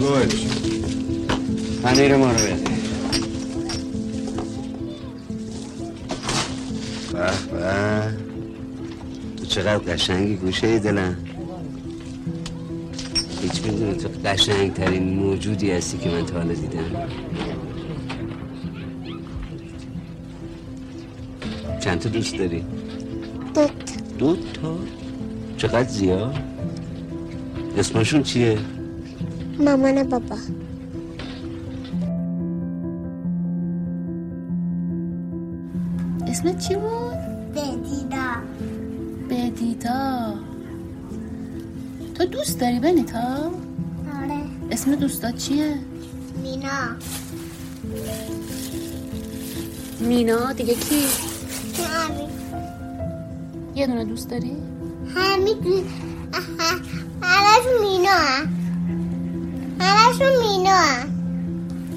گل پنیر ما رو بده به به تو چقدر قشنگی گوشه دلم هیچ می‌دونی تو قشنگ ترین موجودی هستی که من تا حالا دیدم چند تا دوست داری؟ دوت دو تا؟ چقدر زیاد؟ اسمشون چیه؟ مامان بابا اسمت چی بود؟ بدیدا بدیدا تو دوست داری بنیتا؟ آره اسم دوستات چیه؟ مینا مینا دیگه کی؟ همین یه دونه دوست داری؟ همین همشون مینا. همشون مینا هم.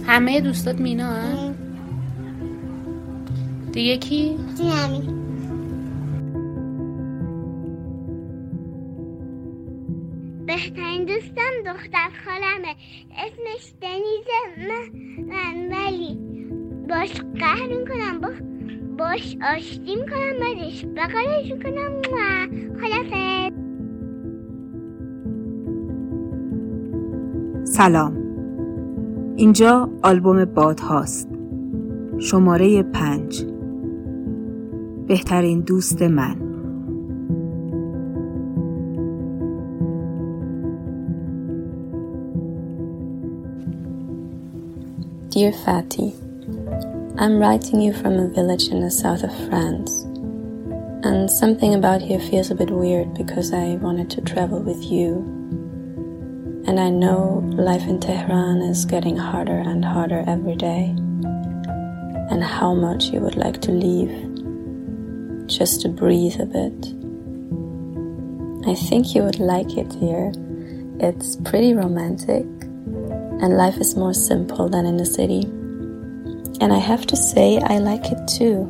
همه دوستات مینا هن؟ دیگه کی؟ همین بهترین دوستم دختر خالمه. اسمش دنیزه من, من ولی باش قهر می‌کنم با باش آشتی می‌کنم بعدش بغلش می‌کنم. خلافه سلام اینجا آلبوم باد هاست شماره پنج بهترین دوست من Dear Fatty, I'm writing you from a village in the south of France. And something about here feels a bit weird because I wanted to travel with you. And I know life in Tehran is getting harder and harder every day. And how much you would like to leave just to breathe a bit. I think you would like it here. It's pretty romantic and life is more simple than in the city. And I have to say, I like it too.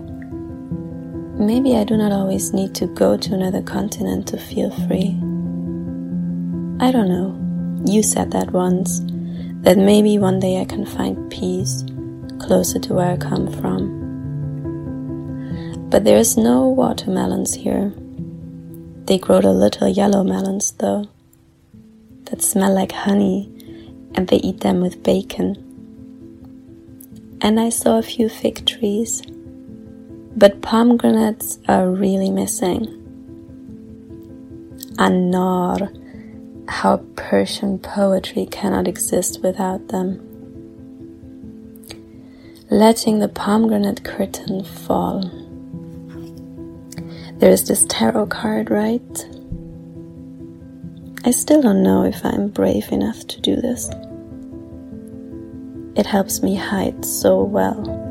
Maybe I do not always need to go to another continent to feel free. I don't know. You said that once, that maybe one day I can find peace closer to where I come from. But there's no watermelons here. They grow the little yellow melons, though, that smell like honey and they eat them with bacon. And I saw a few fig trees, but pomegranates are really missing. Anar, how Persian poetry cannot exist without them. Letting the pomegranate curtain fall. There is this tarot card, right? I still don't know if I'm brave enough to do this. It helps me hide so well.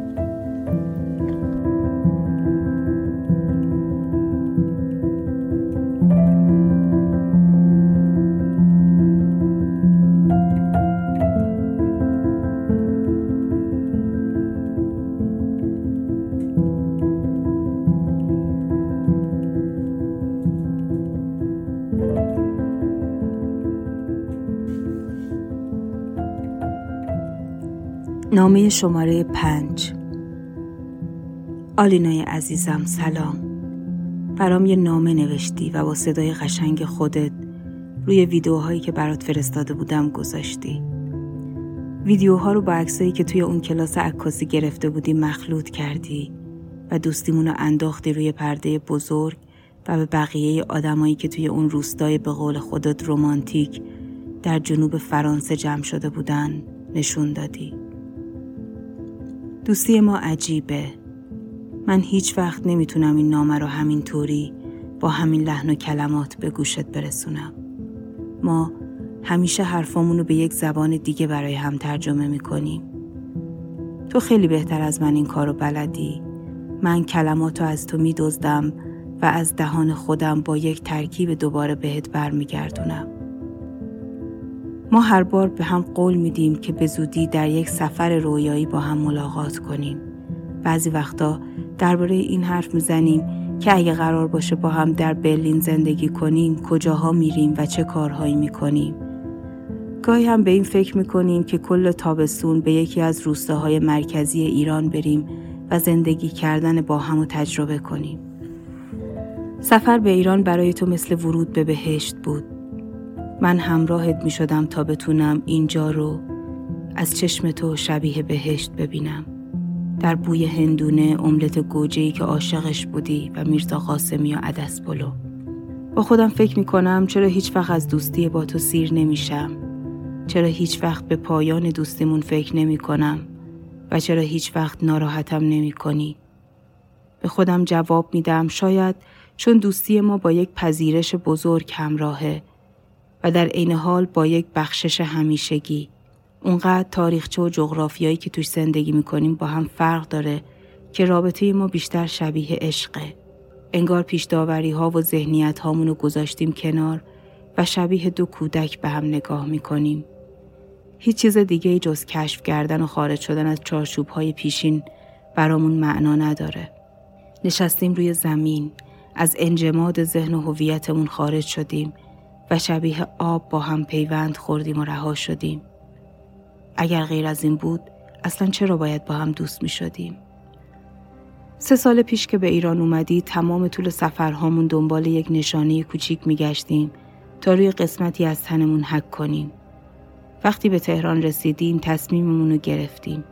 نامه شماره پنج. آلینای عزیزم سلام. برام یه نامه نوشتی و با صدای قشنگ خودت روی ویدیوهایی که برات فرستاده بودم گذاشتی. ویدیوها رو با عکسایی که توی اون کلاس عکاسی گرفته بودی مخلوط کردی و دوستیمون رو انداختی روی پرده بزرگ و به بقیه آدمایی که توی اون روستای به قول خودت رومانتیک در جنوب فرانسه جمع شده بودن نشون دادی. دوستی ما عجیبه. من هیچ وقت نمی‌تونم این نامه رو همین طوری با همین لحن و کلمات به گوشت برسونم. ما همیشه حرفامون رو به یک زبان دیگه برای هم ترجمه می‌کنیم. تو خیلی بهتر از من این کار رو بلدی. من کلمات رو از تو میدزدم و از دهان خودم با یک ترکیب دوباره بهت برمیگردونم. ما هر بار به هم قول میدیم که به زودی در یک سفر رویایی با هم ملاقات کنیم. بعضی وقتا درباره این حرف می‌زنیم که اگه قرار باشه با هم در برلین زندگی کنیم کجاها میریم و چه کارهایی می‌کنیم. گاهی هم به این فکر می‌کنیم که کل تابستون به یکی از روستاهای مرکزی ایران بریم و زندگی کردن با هم و تجربه کنیم. سفر به ایران برای تو مثل ورود به بهشت بود. من همراهت می شدم تا بتونم اینجا رو از چشم تو شبیه بهشت ببینم. در بوی هندونه املت گوجهی که عاشقش بودی و میرزا قاسمی و عدس بلو. با خودم فکر می کنم چرا هیچ وقت از دوستی با تو سیر نمیشم چرا هیچ وقت به پایان دوستیمون فکر نمی کنم و چرا هیچ وقت ناراحتم نمی کنی؟ به خودم جواب میدم شاید چون دوستی ما با یک پذیرش بزرگ همراهه و در عین حال با یک بخشش همیشگی اونقدر تاریخچه و جغرافیایی که توش زندگی می‌کنیم با هم فرق داره که رابطه ما بیشتر شبیه عشقه. انگار پیش داوری ها و ذهنیت هامون رو گذاشتیم کنار و شبیه دو کودک به هم نگاه می‌کنیم. هیچ چیز دیگه جز کشف کردن و خارج شدن از چارچوب های پیشین برامون معنا نداره. نشستیم روی زمین، از انجماد ذهن و هویتمون خارج شدیم و شبیه آب با هم پیوند خوردیم و رها شدیم. اگر غیر از این بود، اصلا چرا باید با هم دوست می شدیم؟ سه سال پیش که به ایران اومدی تمام طول سفرهامون دنبال یک نشانه کوچیک می گشتیم تا روی قسمتی از تنمون حک کنیم. وقتی به تهران رسیدیم تصمیممون رو گرفتیم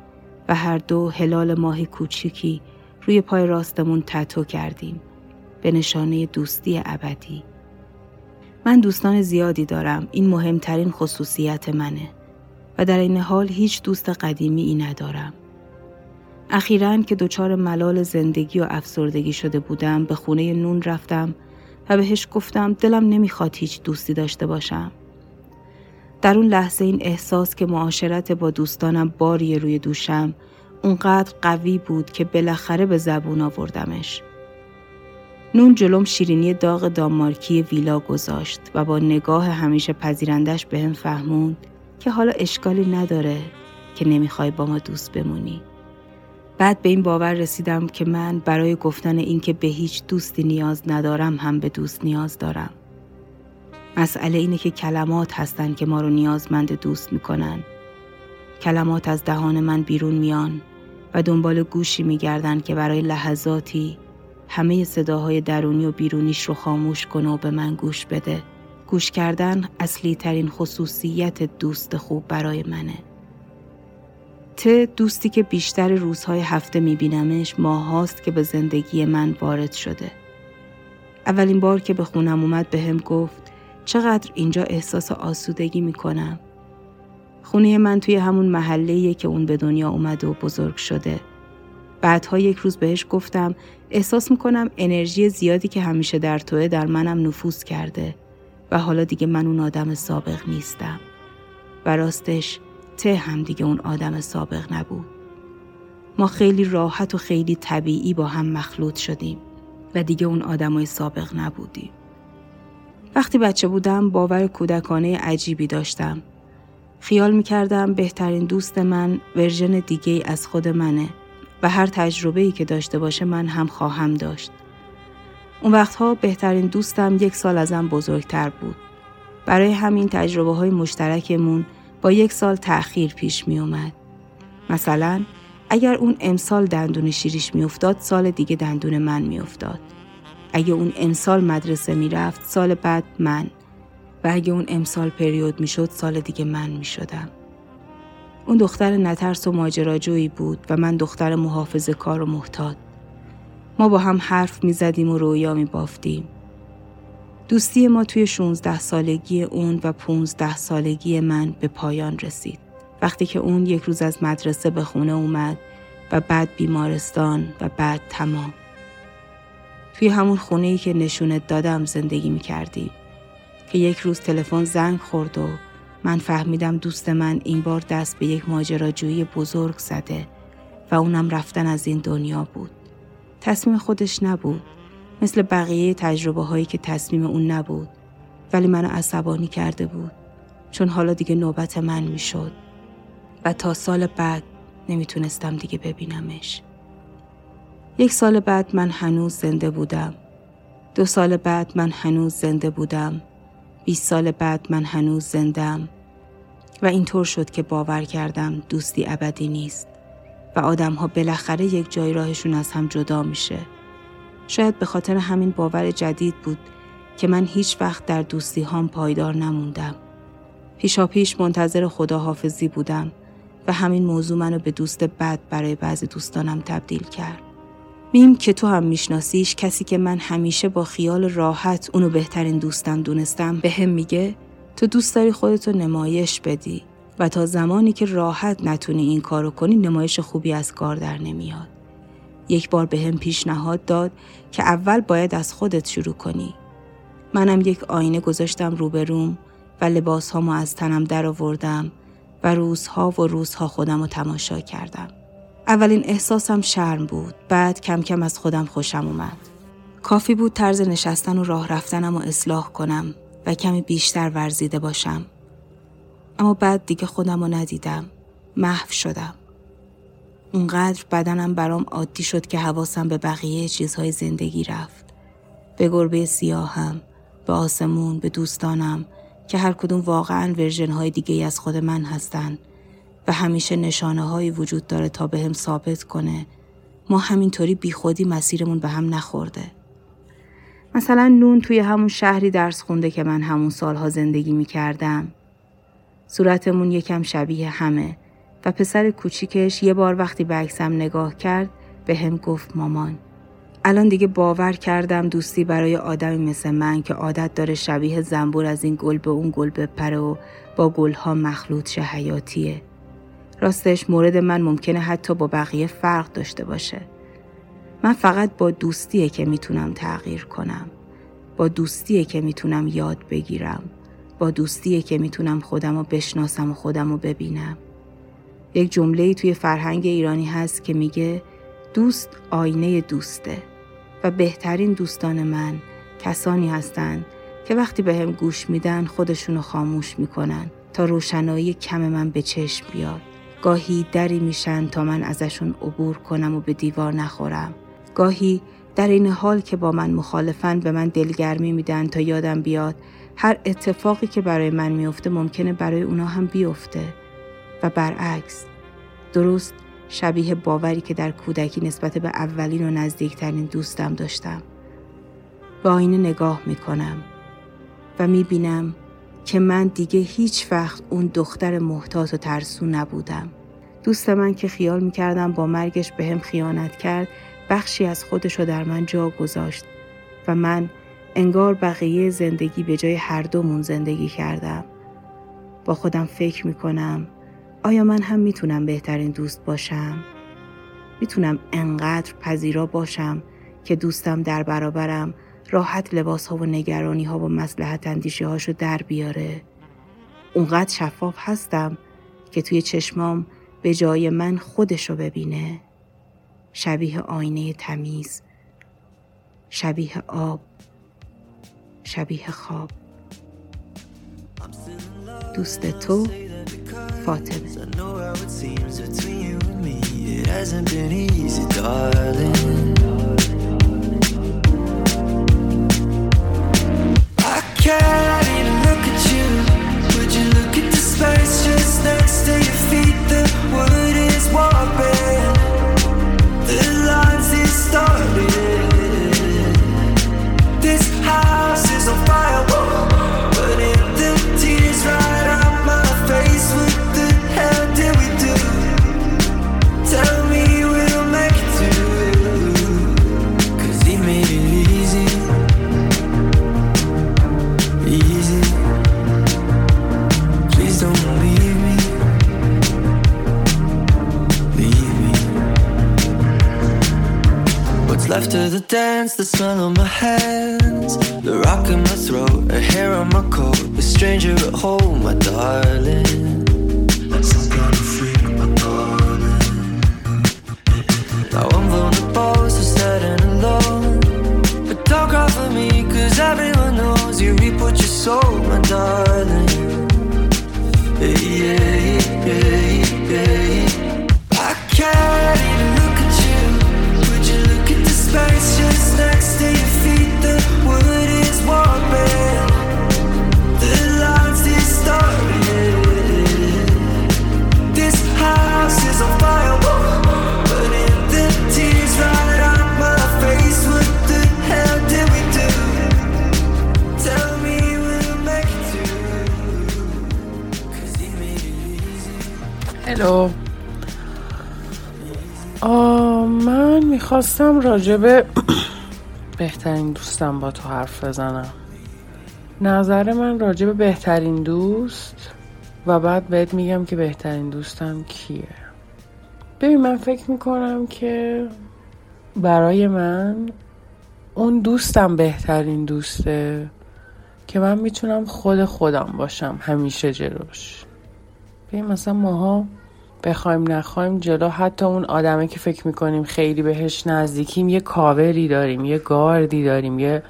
و هر دو هلال ماه کوچیکی روی پای راستمون تتو کردیم به نشانه دوستی ابدی. من دوستان زیادی دارم این مهمترین خصوصیت منه و در این حال هیچ دوست قدیمی ای ندارم. اخیرا که دچار ملال زندگی و افسردگی شده بودم به خونه نون رفتم و بهش گفتم دلم نمی‌خواد هیچ دوستی داشته باشم. در اون لحظه این احساس که معاشرت با دوستانم باری روی دوشم اونقدر قوی بود که بالاخره به زبون آوردمش. نون جلوم شیرینی داغ دانمارکی ویلا گذاشت و با نگاه همیشه پذیرندش به هم فهموند که حالا اشکالی نداره که نمی‌خوای با ما دوست بمونی. بعد به این باور رسیدم که من برای گفتن اینکه به هیچ دوستی نیاز ندارم هم به دوست نیاز دارم. مسئله اینه که کلمات هستن که ما رو نیازمند دوست می‌کنن. کلمات از دهان من بیرون میان و دنبال گوشی میگردن که برای لحظاتی همه صداهای درونی و بیرونیش رو خاموش کنه و به من گوش بده. گوش کردن اصلی ترین خصوصیت دوست خوب برای منه. ته دوستی که بیشتر روزهای هفته میبینمش ماه هاست که به زندگی من وارد شده. اولین بار که به خونم اومد به هم گفت چقدر اینجا احساس آسودگی می‌کنم. خونه من توی همون محله که اون به دنیا اومده و بزرگ شده. بعدها یک روز بهش گفتم احساس می‌کنم انرژی زیادی که همیشه در توه در منم نفوذ کرده و حالا دیگه من اون آدم سابق نیستم. و راستش ته هم دیگه اون آدم سابق نبود. ما خیلی راحت و خیلی طبیعی با هم مخلوط شدیم و دیگه اون آدمای سابق نبودیم. وقتی بچه بودم باور کودکانه عجیبی داشتم. خیال می‌کردم بهترین دوست من ورژن دیگه از خود منه و هر تجربه ای که داشته باشه من هم خواهم داشت. اون وقتها بهترین دوستم یک سال ازم بزرگتر بود. برای همین تجربه های مشترکمون با یک سال تأخیر پیش می اومد. مثلا اگر اون امسال دندون شیریش میافتاد سال دیگه دندون من میافتاد. اگه اون امسال مدرسه می‌رفت سال بعد من و اگه اون امسال پریود می‌شد سال دیگه من می‌شدم. اون دختر نترس و ماجراجویی بود و من دختر محافظ کار و محتاط. ما با هم حرف می زدیم و رویا می بافتیم. دوستی ما توی 16 سالگی اون و 15 سالگی من به پایان رسید. وقتی که اون یک روز از مدرسه به خونه اومد و بعد بیمارستان و بعد تمام. توی همون خونه ای که نشونت دادم زندگی می کردیم. که یک روز تلفن زنگ خورد و من فهمیدم دوست من این بار دست به یک ماجراجویی بزرگ زده و اونم رفتن از این دنیا بود. تصمیم خودش نبود. مثل بقیه تجربه هایی که تصمیم اون نبود. ولی منو عصبانی کرده بود. چون حالا دیگه نوبت من می‌شد. و تا سال بعد نمی‌تونستم دیگه ببینمش. یک سال بعد من هنوز زنده بودم. دو سال بعد من هنوز زنده بودم. 20 سال بعد من هنوز زندم. و اینطور شد که باور کردم دوستی ابدی نیست و آدم ها بالاخره یک جای راهشون از هم جدا میشه. شاید به خاطر همین باور جدید بود که من هیچ وقت در دوستی هام پایدار نموندم. پیشا پیش منتظر خدا حافظی بودم و همین موضوع منو به دوست بد برای بعضی دوستانم تبدیل کرد. میم که تو هم میشناسیش کسی که من همیشه با خیال راحت اونو بهترین دوستم دونستم به هم میگه تو دوست داری خودتو نمایش بدی و تا زمانی که راحت نتونی این کارو کنی نمایش خوبی از کار در نمیاد. یک بار به هم پیشنهاد داد که اول باید از خودت شروع کنی. منم یک آینه گذاشتم روبروم و لباس هامو از تنم در آوردم و روزها و روزها خودم رو تماشا کردم. اولین احساسم شرم بود. بعد کم کم از خودم خوشم اومد. کافی بود طرز نشستن و راه رفتنم رو اصلاح کنم و کمی بیشتر ورزیده باشم. اما بعد دیگه خودم رو ندیدم. محو شدم. اونقدر بدنم برام عادی شد که حواسم به بقیه چیزهای زندگی رفت. به گربه سیاهم، به آسمون، به دوستانم که هر کدوم واقعا ورژن های دیگه از خود من هستن همیشه نشانه هایی وجود داره تا به هم ثابت کنه ما همینطوری بیخودی مسیرمون به هم نخورده. مثلا نون توی همون شهری درس خونده که من همون سالها زندگی می کردم. صورتمون یکم شبیه همه و پسر کوچیکش یه بار وقتی به عکسم نگاه کرد به هم گفت مامان. الان دیگه باور کردم دوستی برای آدمی مثل من که عادت داره شبیه زنبور از این گل به اون گل بپره و با گلها مخلوط شه حیاتیه. راستش مورد من ممکنه حتی با بقیه فرق داشته باشه. من فقط با دوستیه که می‌تونم تغییر کنم. با دوستیه که می‌تونم یاد بگیرم. با دوستیه که می‌تونم خودم رو بشناسم و خودم رو ببینم. یک جمله توی فرهنگ ایرانی هست که میگه دوست آینه دوسته و بهترین دوستان من کسانی هستند که وقتی به هم گوش میدن خودشونو خاموش می‌کنن تا روشنایی کم من به چشم بیاد. گاهی دری میشن تا من ازشون عبور کنم و به دیوار نخورم. گاهی در این حال که با من مخالفن به من دلگرمی میدن تا یادم بیاد هر اتفاقی که برای من میفته ممکنه برای اونا هم بیفته و برعکس درست شبیه باوری که در کودکی نسبت به اولین و نزدیکترین دوستم داشتم. به آینه نگاه می‌کنم و می‌بینم که من دیگه هیچ وقت اون دختر محتاط و ترسو نبودم. دوست من که خیال می‌کردم با مرگش به هم خیانت کرد بخشی از خودش رو در من جا گذاشت و من انگار بقیه زندگی به جای هر دومون زندگی کردم. با خودم فکر می‌کنم آیا من هم می‌تونم بهترین دوست باشم؟ می‌تونم انقدر پذیرا باشم که دوستم در برابرم راحت لباس ها و نگرانی ها و مسلحت اندیشه هاشو در بیاره. اونقدر شفاف هستم که توی چشمام به جای من خودشو ببینه. شبیه آینه تمیز. شبیه آب. شبیه خواب. دوست تو فاطمه space just next to your feet? The wood is warping. The smell on my hands, the rock in my throat, a hair on my coat, a stranger at home, my darling. می‌خواستم راجب بهترین دوستم با تو حرف بزنم. نظر من راجب بهترین دوست و بعد بهت میگم که بهترین دوستم کیه. ببین من فکر می‌کنم که برای من اون دوستم بهترین دوسته که من می‌تونم خود خودم باشم همیشه جلوش. ببین مثلا ماها بخوایم نخوایم جلو. حتی اون آدمه که فکر می‌کنیم خیلی بهش نزدیکیم یه کاوری داریم یه گاردی داریم یه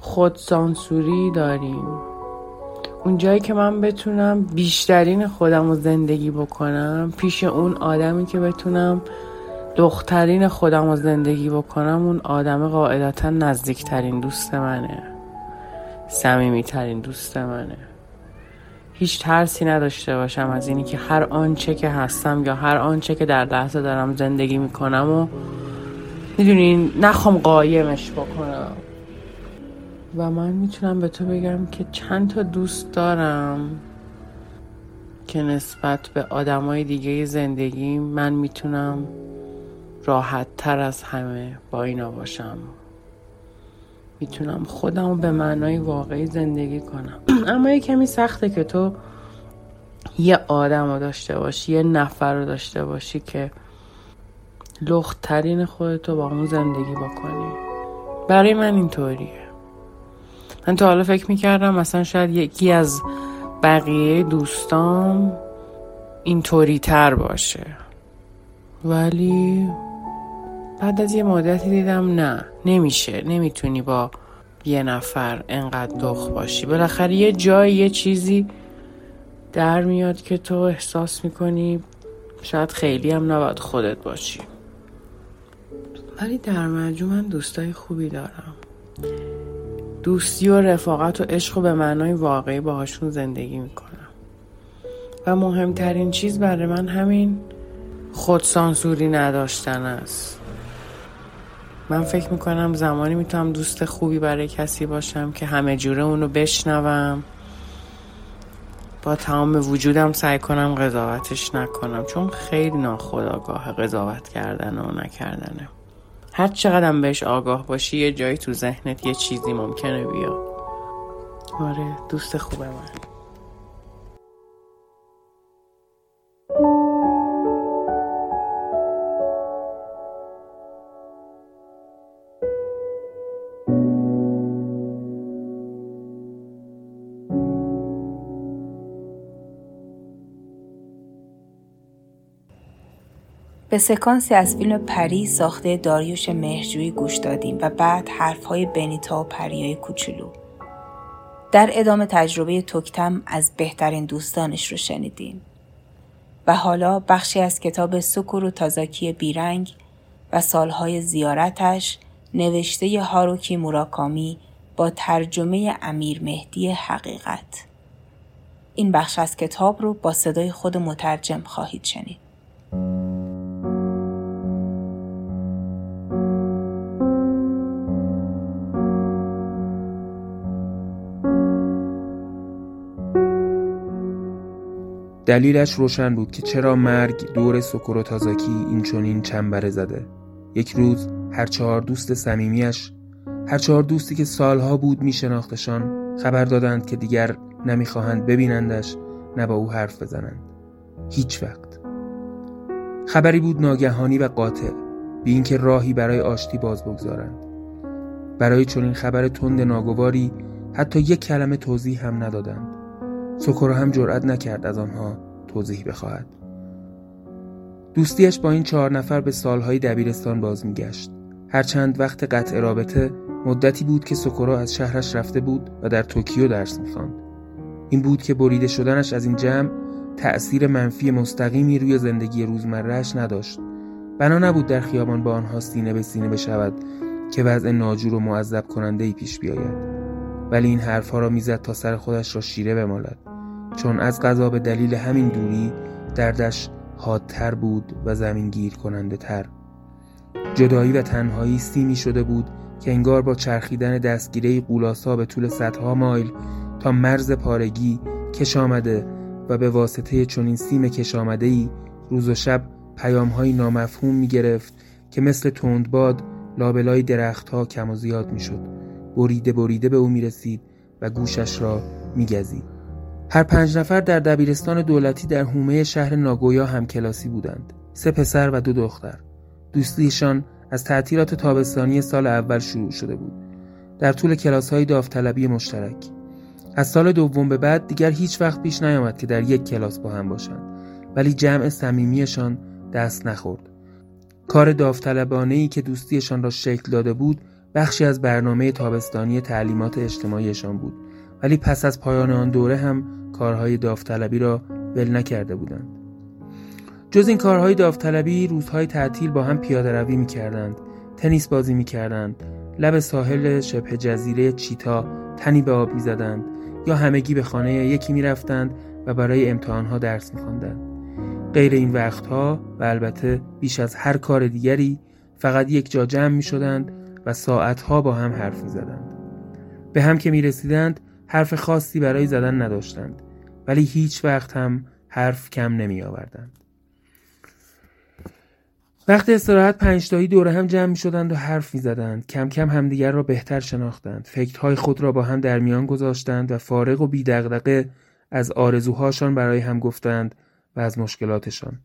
خودسانسوری داریم. اون جایی که من بتونم بیشترین خودم رو زندگی بکنم پیش اون آدمی که بتونم دخترین خودم رو زندگی بکنم اون آدم قاعدتا نزدیکترین دوست منه. صمیمیترین دوست منه. هیچ ترسی نداشته باشم از اینی که هر آنچه که هستم یا هر آنچه که در لحظه دارم زندگی می‌کنم و می‌دونین نخوام قایمش بکنم. و من می‌تونم به تو بگم که چند تا دوست دارم که نسبت به آدمای دیگه زندگی من می‌تونم راحت تر از همه با اینا باشم. می‌تونم خودم به معنای واقعی زندگی کنم. اما یه کمی سخته که تو یه آدم رو داشته باشی یه نفر رو داشته باشی که لخترین خودتو با اون زندگی بکنی. برای من اینطوریه. من تا حالا فکر می‌کردم مثلا شاید یکی از بقیه دوستام اینطوری تر باشه. ولی بعد از یه مدتی دیدم نه نمیشه نمی‌تونی با یه نفر انقدر دخ باشی. بالاخره یه جای یه چیزی در میاد که تو احساس می‌کنی شاید خیلی هم نباید خودت باشی. ولی در مجموع من دوستای خوبی دارم. دوستی و رفاقت و عشق و به معنای واقعی باهاشون زندگی می‌کنم. و مهمترین چیز برای من همین خودسانسوری نداشتن است. من فکر می‌کنم زمانی می‌تونم دوست خوبی برای کسی باشم که همه جوره اونو بشنوم. با تمام وجودم سعی کنم قضاوتش نکنم چون خیلی ناخداگاه قضاوت کردن و نکردنه هر چقدر بهش آگاه باشی یه جایی تو ذهنت یه چیزی ممکنه بیاد. آره دوست خوبه من. به سکانسی از فیلم پری ساخته داریوش مهرجویی گوش دادیم و بعد حرفهای بنیتا و پریای کوچولو. در ادامه تجربه توکتم از بهترین دوستانش رو شنیدیم. و حالا بخشی از کتاب سکورو تازاکی بیرنگ و سالهای زیارتش نوشته هاروکی موراکامی با ترجمه امیر مهدی حقیقت. این بخش از کتاب رو با صدای خود مترجم خواهید شنید. دلیلش روشن بود که چرا مرگ دور سکورو تازاکی این چنین چنبره زده. یک روز هر چهار دوست صمیمیش هر چهار دوستی که سالها بود میشناختشان خبر دادند که دیگر نمی‌خواهند ببینندش نه با او حرف بزنند. هیچ وقت. خبری بود ناگهانی و قاطع بی اینکه راهی برای آشتی باز بگذارند. برای چنین خبر تند ناگواری حتی یک کلمه توضیح هم ندادند. سکورو هم جرأت نکرد از آنها توضیح بخواهد. دوستیش با این چهار نفر به سالهای دبیرستان باز میگشت هرچند وقت قطع رابطه مدتی بود که سکورو از شهرش رفته بود و در توکیو درس می‌خواند. این بود که بریده شدنش از این جمع تأثیر منفی مستقیمی روی زندگی روزمرهش نداشت. بنا نبود در خیابان با آنها سینه به سینه بشود که وضع ناجور و معذب کننده ای پیش بیاید. ولی این حرفها را می‌زد تا سر خودش را شیره بمالد. چون از غذا به دلیل همین دوری دردش حادتر بود و زمین گیر کننده تر جدایی و تنهایی سیمی شده بود که انگار با چرخیدن دستگیره قولاسا به طول صدها مایل تا مرز پارگی کش آمده و به واسطه چنین سیم کش آمده ای روز و شب پیامهایی نامفهوم می گرفت که مثل تندباد لابلای درختها کم و زیاد می شد. بریده بریده به او می رسید و گوشش را می گزید. هر پنج نفر در دبیرستان دولتی در حومه شهر ناگویا هم کلاسی بودند. سه پسر و دو دختر. دوستیشان از تعطیلات تابستانی سال اول شروع شده بود. در طول کلاس های داوطلبی مشترک. از سال دوم به بعد دیگر هیچ وقت پیش نیامد که در یک کلاس با هم باشند. ولی جمع صمیمیشان دست نخورد. کار داوطلبانه ای که دوستیشان را شکل داده بود بخشی از برنامه تابستانی تعلیمات اجتماعیشان بود ولی پس از پایان آن دوره هم کارهای داوطلبی را ول نکرده بودند جز این کارهای داوطلبی روزهای تعطیل با هم پیاده روی می کردند تنیس بازی می کردند لب ساحل شبه جزیره چیتا تنی به آب می زدند یا همگی به خانه یکی می رفتند و برای امتحانها درس می خوندند. غیر این وقتها و البته بیش از هر کار دیگری فقط یک جا جمع می شدند و ساعتها با هم حرف می زدند. به هم که می رسیدند حرف خاصی برای زدن نداشتند ولی هیچ وقت هم حرف کم نمی آوردند. وقت استراحت پنجتایی دور هم جمع می شدند و حرف می زدند. کم کم همدیگر را بهتر شناختند. فکرهای خود را با هم در میان گذاشتند و فارغ و بیدغدغه از آرزوهاشان برای هم گفتند و از مشکلاتشان.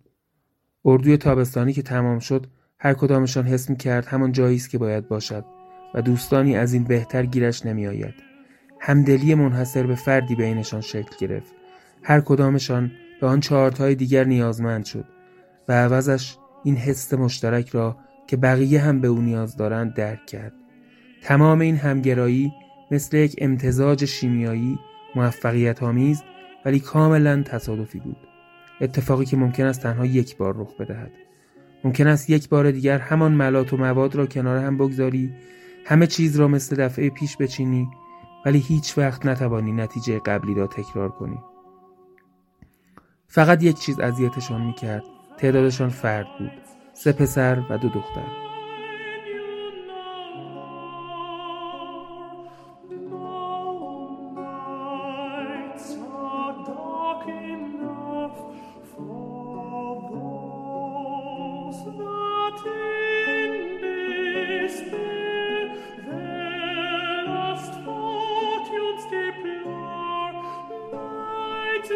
اردوی تابستانی که تمام شد هر کدامشان حس می کرد همان جایی است که باید باشد و دوستانی از این بهتر گیرش نمی آید. همدلی منحصر به فردی بینشان شکل گرفت. هر کدامشان به آن چهارتای دیگر نیازمند شد و عوضش این حس مشترک را که بقیه هم به او نیاز دارند درک کرد. تمام این همگرایی مثل یک امتزاج شیمیایی موفقیت آمیز ولی کاملا تصادفی بود. اتفاقی که ممکن است تنها یک بار رخ بدهد. ممکن است یک بار دیگر همان ملات و مواد را کنار هم بگذاری همه چیز را مثل دفعه پیش بچینی ولی هیچ وقت نتوانی نتیجه قبلی را تکرار کنی. فقط یک چیز اذیتشان می‌کرد تعدادشان فرد بود سه پسر و دو دختر.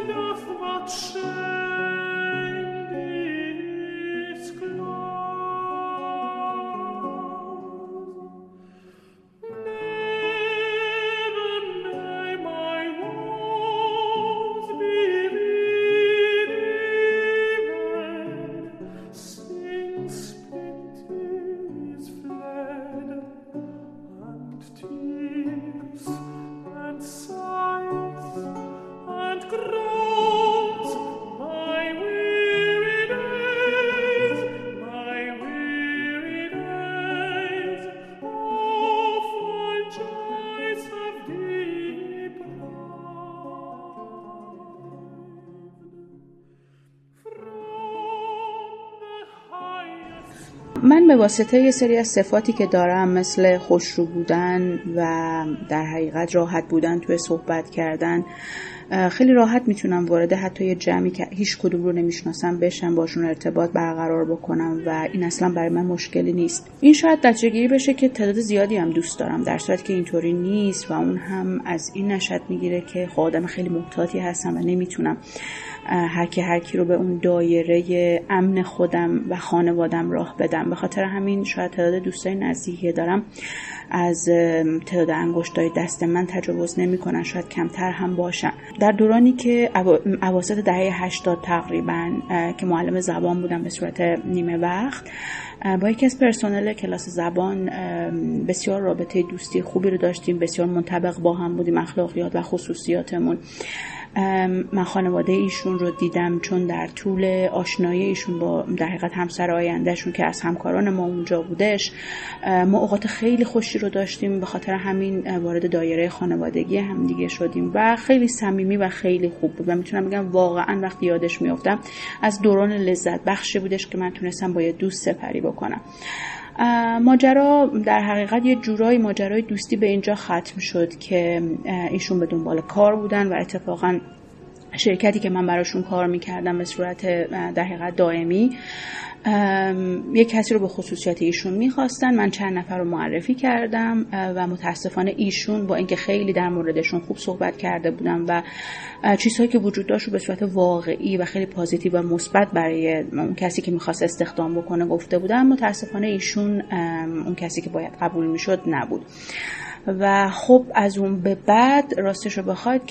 من به واسطه یه سری از صفاتی که دارم مثل خوشرو بودن و در حقیقت راحت بودن توی صحبت کردن خیلی راحت می‌تونم وارد حتی یه جمعی که هیچ کدوم رو نمی‌شناسم بشم باشون ارتباط برقرار بکنم و این اصلا برای من مشکلی نیست. این شاید نتیجه بشه که تعداد زیادی هم دوست دارم در صورتی که اینطوری نیست و اون هم از این نشد می‌گیره که خودم خیلی محتاطی هستم و نمی‌تونم. هر کی هر کی رو به اون دایره امن خودم و خانوادم راه بدم. به خاطر همین شاید تعداد دوستای نزدیکی دارم. از تعداد انگشتای دست من تجاوز نمی‌کنن. شاید کمتر هم باشن. در دورانی که اواسط دهه 80 تقریبا که معلم زبان بودم به صورت نیمه وقت با یکی از پرسنل کلاس زبان بسیار رابطه دوستی خوبی رو داشتیم. بسیار منطبق با هم بودیم اخلاقیات و خصوصیاتمون. من خانواده ایشون رو دیدم چون در طول آشنایی ایشون با در حقیقت همسر آیندهشون که از همکاران ما اونجا بودش ما اوقات خیلی خوشی رو داشتیم به خاطر همین وارد دایره خانوادگی هم دیگه شدیم و خیلی صمیمی و خیلی خوب بود و می‌تونم بگم واقعا وقتی یادش میافتم از دوران لذت بخشی بودش که من تونستم با یه دوست سپری بکنم. ماجرا در حقیقت یه جورایی ماجرای دوستی به اینجا ختم شد که ایشون به دنبال کار بودن و اتفاقا شرکتی که من براشون کار می‌کردم به صورت در حقیقت دائمی یک کسی رو به خصوصیات ایشون می‌خواستن. من چند نفر رو معرفی کردم و متاسفانه ایشون با اینکه خیلی در موردشون خوب صحبت کرده بودم و چیزهایی که وجود داشت رو به صورت واقعی و خیلی پازیتیو و مثبت برای اون کسی که می‌خواست استخدام بکنه گفته بودم. متاسفانه ایشون اون کسی که باید قبول می‌شد نبود. و خب از اون به بعد راستش رو بخواید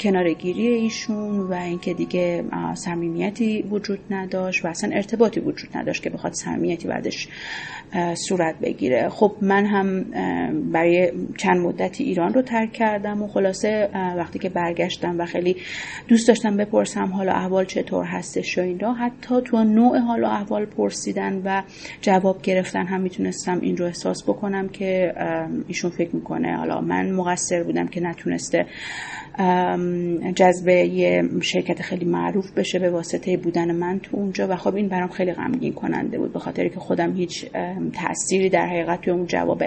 کنارگیری ایشون و اینکه دیگه صمیمیتی وجود نداشت و اصلا ارتباطی وجود نداشت که بخواد صمیمیتی بعدش صورت بگیره. خب من هم برای چند مدتی ایران رو ترک کردم و خلاصه وقتی که برگشتم و خیلی دوست داشتم بپرسم حالا احوال چطور هستش و این را حتی تو نوع حال و احوال پرسیدن و جواب گرفتن هم می‌تونستم این رو احساس بکنم که ایشون فکر می‌کنه. حالا من مقصر بودم که نتونسته جذب یه شرکت خیلی معروف بشه به واسطه بودن من تو اونجا. و خب این برام خیلی غمگین کننده بود به خاطر که خودم هیچ تأثیری در حقیقت توی اون جواب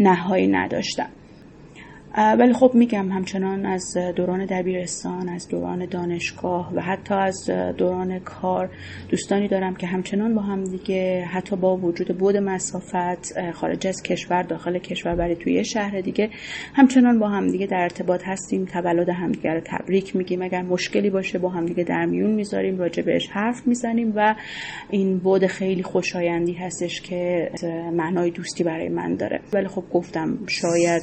نهایی نداشتم. ولی خب میگم همچنان از دوران دبیرستان از دوران دانشگاه و حتی از دوران کار دوستانی دارم که همچنان با هم دیگه حتی با وجود بود مسافت خارج از کشور داخل کشور برای توی شهر دیگه همچنان با هم دیگه در ارتباط هستیم تولد همدیگه رو تبریک میگیم. اگر مشکلی باشه با همدیگه در میون می‌ذاریم راجع بهش حرف می‌زنیم و این بود خیلی خوشایندی هستش که معنای دوستی برای من داره. ولی خب گفتم شاید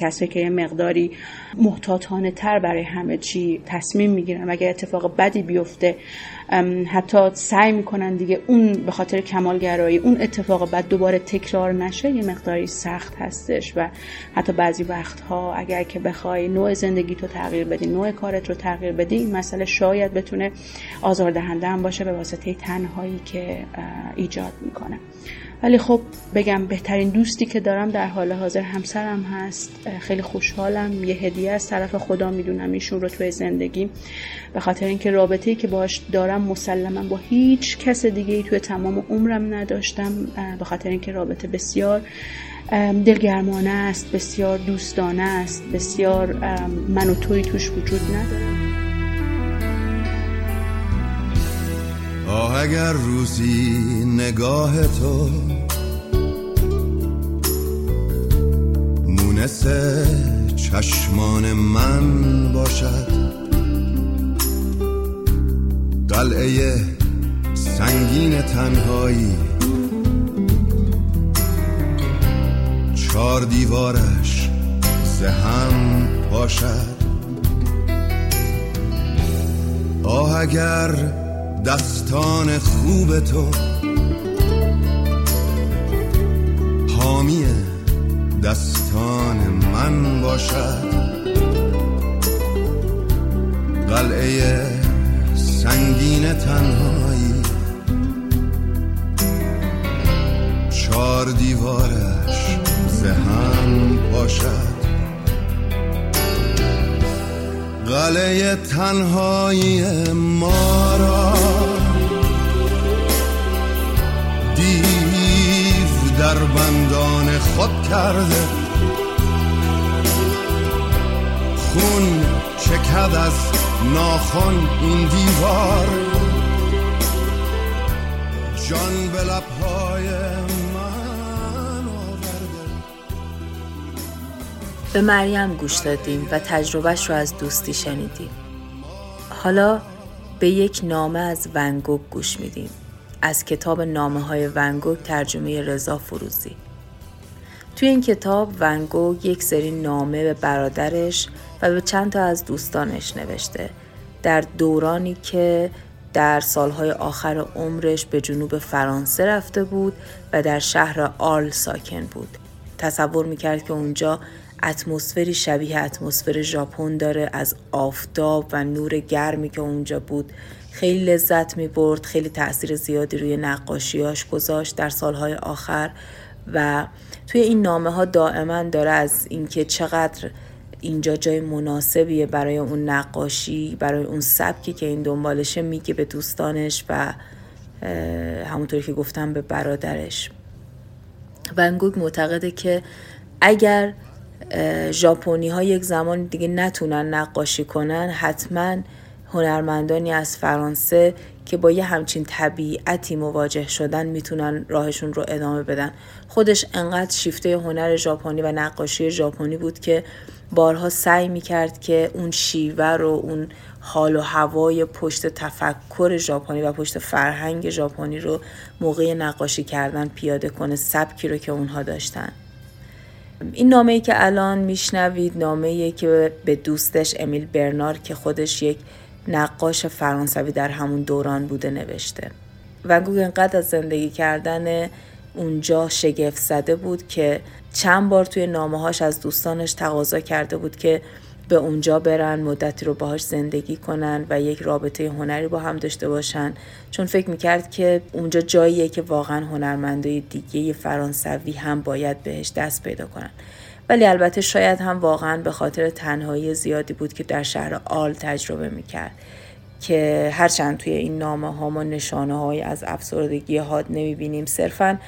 کسی که یه مقداری محتاطانه تر برای همه چی تصمیم می‌گیرن و اگر اتفاق بدی بیفته حتی سعی می‌کنن دیگه اون به خاطر کمالگرایی اون اتفاق بد دوباره تکرار نشه یه مقداری سخت هستش و حتی بعضی وقتها اگر که بخوای نوع زندگی تو تغییر بدی نوع کارت رو تغییر بدی این مسئله شاید بتونه آزاردهنده هم باشه به واسطه تنهایی که ایجاد می‌کنه. ولی خب بگم بهترین دوستی که دارم در حال حاضر همسرم هست. خیلی خوشحالم. یه هدیه از طرف خدا می‌دونم ایشون رو توی زندگی. به خاطر اینکه رابطه‌ای که باش دارم مسلما با هیچ کس دیگه ای توی تمام عمرم نداشتم. به خاطر اینکه رابطه بسیار دلگرمانه است بسیار دوستانه است بسیار من و توی توش وجود نداره آه اگر روزی نگاه تو مونس چشمان من باشد قلعه سنگین تنهایی چار دیوارش زهم باشد. آه اگر دستان خوب تو. حامی دستان من باشد. قلعه سنگین تنهایی. چار دیوارش زهم باشد. قلعه تنهایی ما را در بندان خود کرده خون چکد از ناخن این دیوار جان به لبهای به مریم گوش دادیم و تجربهش رو از دوستی شنیدیم. حالا به یک نامه از ونگوک گوش میدیم. از کتاب نامه های ونگوک ترجمه رضا فروزی. توی این کتاب ونگوک یک سری نامه به برادرش و به چند تا از دوستانش نوشته در دورانی که در سالهای آخر عمرش به جنوب فرانسه رفته بود و در شهر آل ساکن بود. تصور می‌کرد که اونجا اتمسفری شبیه اتمسفر ژاپن داره از آفتاب و نور گرمی که اونجا بود خیلی لذت می برد خیلی تاثیر زیادی روی نقاشیاش گذاشت در سالهای آخر و توی این نامه ها دائما داره از اینکه چقدر اینجا جای مناسبیه برای اون نقاشی برای اون سبکی که این دنبالشه میگه به دوستانش و همونطوری که گفتم به برادرش. ونگوگ معتقده که اگر ژاپنی ها یک زمان دیگه نتونن نقاشی کنن حتما هنرمندانی از فرانسه که با یه همچین طبیعتی مواجه شدن می‌تونن راهشون رو ادامه بدن. خودش انقدر شیفته هنر ژاپنی و نقاشی ژاپنی بود که بارها سعی می‌کرد که اون شیوه رو اون حال و هوای پشت تفکر ژاپنی و پشت فرهنگ ژاپنی رو موقع نقاشی کردن پیاده کنه سبکی رو که اونها داشتن. این نامه ای که الان میشنوید نامه ای که به دوستش امیل برنار که خودش یک نقاش فرانسوی در همون دوران بوده نوشته. و گوگ انقدر از زندگی کردن اونجا شگفت زده بود که چند بار توی نامه هاش از دوستانش تقاضا کرده بود که به اونجا برن مدتی رو باهاش زندگی کنن و یک رابطه هنری با هم داشته باشن. چون فکر می‌کرد که اونجا جاییه که واقعا هنرمندای دیگه فرانسوی هم باید بهش دست پیدا کنن. ولی البته شاید هم واقعا به خاطر تنهایی زیادی بود که در شهر آل تجربه می‌کرد که هرچند توی این نامه ها ما نشانه های از افسردگی حاد نمی‌بینیم صرفا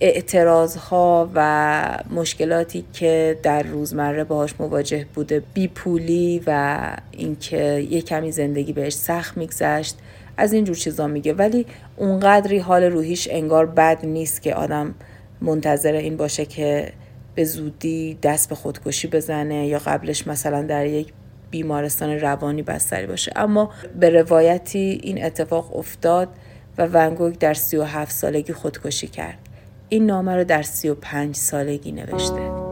اعتراض ها و مشکلاتی که در روزمره باهاش مواجه بوده بیپولی و اینکه یه کمی زندگی بهش سخت میگذشت از این جور چیزا میگه. ولی اونقدری حال روحیش انگار بد نیست که آدم منتظر این باشه که به زودی دست به خودکشی بزنه یا قبلش مثلا در یک بیمارستان روانی بستری باشه. اما به روایتی این اتفاق افتاد و ونگوگ در 37 سالگی خودکشی کرد. این نامه رو در 35 سالگی نوشته.